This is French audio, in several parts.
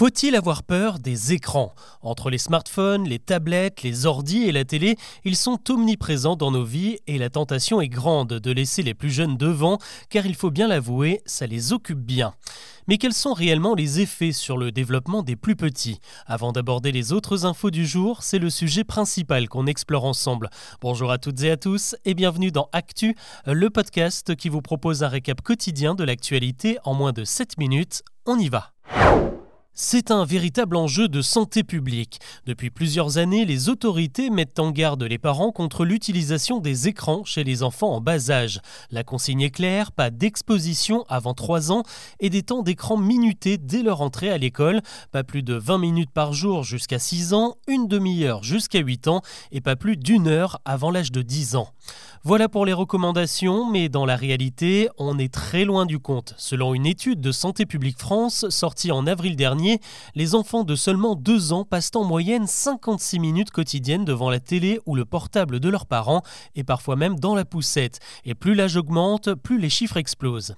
Faut-il avoir peur des écrans? Entre les smartphones, les tablettes, les ordis et la télé, ils sont omniprésents dans nos vies et la tentation est grande de laisser les plus jeunes devant car il faut bien l'avouer, ça les occupe bien. Mais quels sont réellement les effets sur le développement des plus petits? Avant d'aborder les autres infos du jour, c'est le sujet principal qu'on explore ensemble. Bonjour à toutes et à tous et bienvenue dans Actu, le podcast qui vous propose un récap quotidien de l'actualité en moins de 7 minutes. On y va c'est un véritable enjeu de santé publique. Depuis plusieurs années, les autorités mettent en garde les parents contre l'utilisation des écrans chez les enfants en bas âge. La consigne est claire, pas d'exposition avant 3 ans et des temps d'écran minutés dès leur entrée à l'école, pas plus de 20 minutes par jour jusqu'à 6 ans, une demi-heure jusqu'à 8 ans et pas plus d'une heure avant l'âge de 10 ans. Voilà pour les recommandations, mais dans la réalité, on est très loin du compte. Selon une étude de Santé publique France sortie en avril dernier, les enfants de seulement 2 ans passent en moyenne 56 minutes quotidiennes devant la télé ou le portable de leurs parents, et parfois même dans la poussette. Et plus l'âge augmente, plus les chiffres explosent.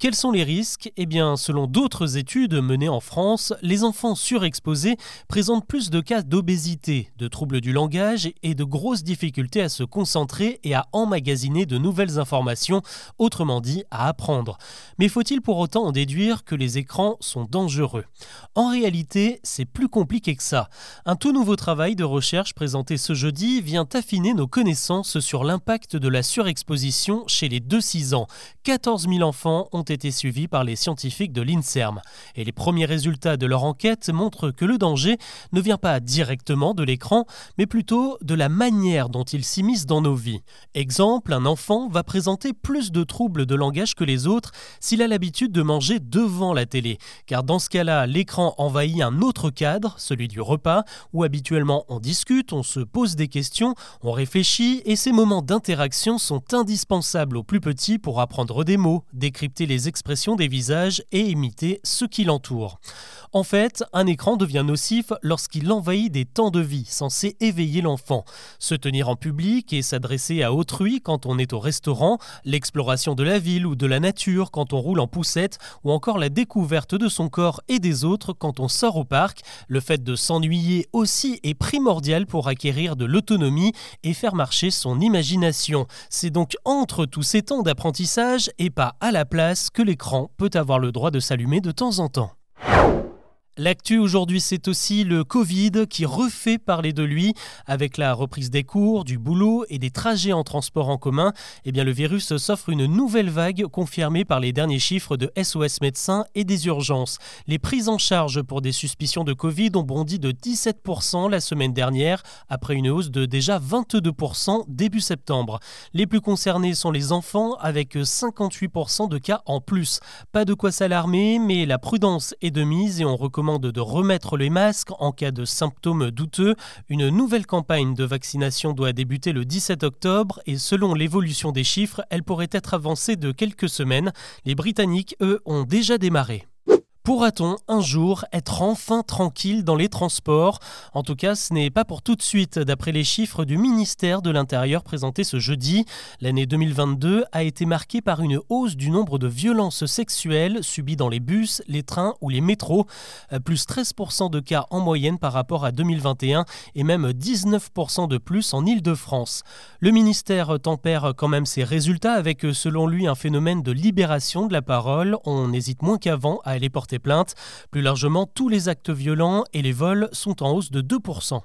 Quels sont les risques? Eh bien, selon d'autres études menées en France, les enfants surexposés présentent plus de cas d'obésité, de troubles du langage et de grosses difficultés à se concentrer et à emmagasiner de nouvelles informations, autrement dit à apprendre. Mais faut-il pour autant en déduire que les écrans sont dangereux? En réalité, c'est plus compliqué que ça. Un tout nouveau travail de recherche présenté ce jeudi vient affiner nos connaissances sur l'impact de la surexposition chez les 2-6 ans. 14 000 enfants ont été suivis par les scientifiques de l'INSERM. Et les premiers résultats de leur enquête montrent que le danger ne vient pas directement de l'écran, mais plutôt de la manière dont il s'immisce dans nos vies. Exemple, un enfant va présenter plus de troubles de langage que les autres s'il a l'habitude de manger devant la télé, car dans ce cas-là, l'écran envahit un autre cadre, celui du repas, où habituellement on discute, on se pose des questions, on réfléchit, et ces moments d'interaction sont indispensables aux plus petits pour apprendre des mots, décrypter les expressions des visages et imiter ce qui l'entoure. En fait, un écran devient nocif lorsqu'il envahit des temps de vie censés éveiller l'enfant. Se tenir en public et s'adresser à autrui quand on est au restaurant, l'exploration de la ville ou de la nature quand on roule en poussette, ou encore la découverte de son corps et des autres quand on sort au parc, le fait de s'ennuyer aussi est primordial pour acquérir de l'autonomie et faire marcher son imagination. C'est donc entre tous ces temps d'apprentissage et pas à la place que l'écran peut avoir le droit de s'allumer de temps en temps. L'actu aujourd'hui, c'est aussi le Covid qui refait parler de lui avec la reprise des cours, du boulot et des trajets en transport en commun. Eh bien, le virus s'offre une nouvelle vague confirmée par les derniers chiffres de SOS Médecins et des urgences. Les prises en charge pour des suspicions de Covid ont bondi de 17% la semaine dernière après une hausse de déjà 22% début septembre. Les plus concernés sont les enfants avec 58% de cas en plus. Pas de quoi s'alarmer, mais la prudence est de mise et on recommande de remettre les masques en cas de symptômes douteux. Une nouvelle campagne de vaccination doit débuter le 17 octobre et selon l'évolution des chiffres, elle pourrait être avancée de quelques semaines. Les Britanniques, eux, ont déjà démarré. Pourra-t-on un jour être enfin tranquille dans les transports? En tout cas, ce n'est pas pour tout de suite. D'après les chiffres du ministère de l'Intérieur présentés ce jeudi, l'année 2022 a été marquée par une hausse du nombre de violences sexuelles subies dans les bus, les trains ou les métros, euh, plus 13% de cas en moyenne par rapport à 2021 et même 19% de plus en Île-de-France. Le ministère tempère quand même ses résultats avec, selon lui, un phénomène de libération de la parole. On hésite moins qu'avant à aller porter plaintes. Plus largement, tous les actes violents et les vols sont en hausse de 2%.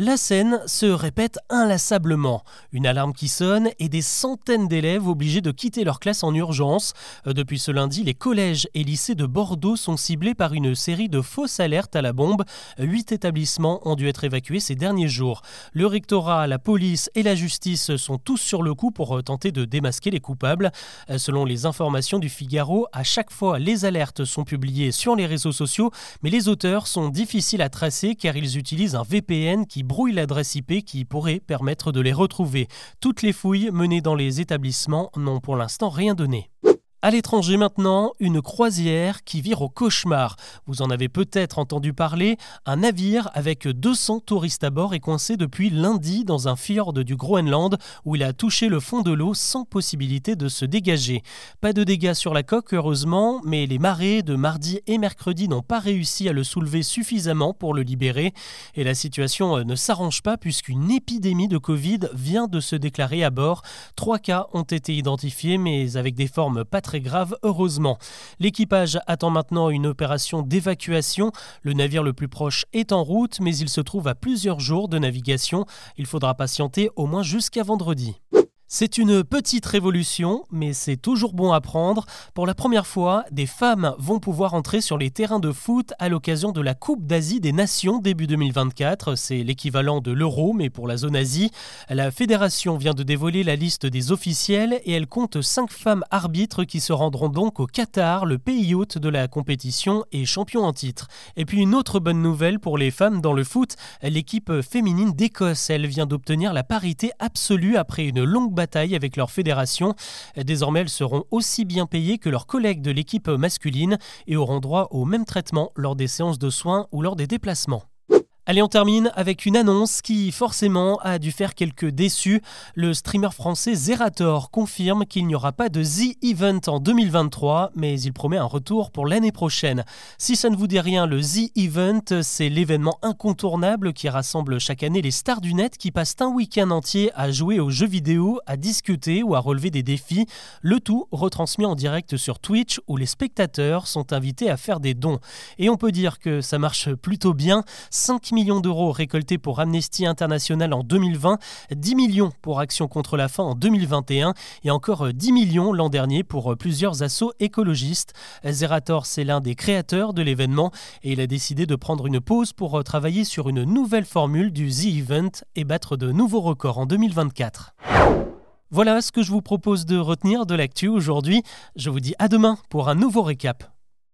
La scène se répète inlassablement. Une alarme qui sonne et des centaines d'élèves obligés de quitter leur classe en urgence. Euh, depuis ce lundi, les collèges et lycées de Bordeaux sont ciblés par une série de fausses alertes à la bombe. Huit établissements ont dû être évacués ces derniers jours. Le rectorat, la police et la justice sont tous sur le coup pour euh, tenter de démasquer les coupables. Euh, selon les informations du Figaro, à chaque fois, les alertes sont publiées sur les réseaux sociaux, mais les auteurs sont difficiles à tracer car ils utilisent un VPN qui brouille l'adresse IP qui pourrait permettre de les retrouver. Toutes les fouilles menées dans les établissements n'ont pour l'instant rien donné. À l'étranger maintenant, une croisière qui vire au cauchemar. Vous en avez peut-être entendu parler, un navire avec 200 touristes à bord est coincé depuis lundi dans un fjord du Groenland où il a touché le fond de l'eau sans possibilité de se dégager. Pas de dégâts sur la coque heureusement, mais les marées de mardi et mercredi n'ont pas réussi à le soulever suffisamment pour le libérer. Et la situation ne s'arrange pas puisqu'une épidémie de Covid vient de se déclarer à bord. Trois cas ont été identifiés mais avec des formes pas très grave, heureusement. L'équipage attend maintenant une opération d'évacuation. Le navire le plus proche est en route, mais il se trouve à plusieurs jours de navigation. Il faudra patienter au moins jusqu'à vendredi. C'est une petite révolution, mais c'est toujours bon à prendre. Pour la première fois, des femmes vont pouvoir entrer sur les terrains de foot à l'occasion de la Coupe d'Asie des Nations début 2024. C'est l'équivalent de l'Euro, mais pour la zone Asie. La fédération vient de dévoiler la liste des officiels et elle compte cinq femmes arbitres qui se rendront donc au Qatar, le pays hôte de la compétition et champion en titre. Et puis une autre bonne nouvelle pour les femmes dans le foot, l'équipe féminine d'Écosse, elle vient d'obtenir la parité absolue après une longue bataille avec leur fédération. Désormais, elles seront aussi bien payées que leurs collègues de l'équipe masculine et auront droit au même traitement lors des séances de soins ou lors des déplacements. Allez, on termine avec une annonce qui forcément a dû faire quelques déçus. Le streamer français Zerator confirme qu'il n'y aura pas de The Event en 2023, mais il promet un retour pour l'année prochaine. Si ça ne vous dit rien, le The Event, c'est l'événement incontournable qui rassemble chaque année les stars du net qui passent un week-end entier à jouer aux jeux vidéo, à discuter ou à relever des défis. Le tout retransmis en direct sur Twitch où les spectateurs sont invités à faire des dons. Et on peut dire que ça marche plutôt bien. 5 millions d'euros récoltés pour Amnesty International en 2020, 10 millions pour Action contre la faim en 2021 et encore 10 millions l'an dernier pour plusieurs assauts écologistes. Zerator, c'est l'un des créateurs de l'événement et il a décidé de prendre une pause pour travailler sur une nouvelle formule du The Event et battre de nouveaux records en 2024. Voilà ce que je vous propose de retenir de l'actu aujourd'hui. Je vous dis à demain pour un nouveau récap.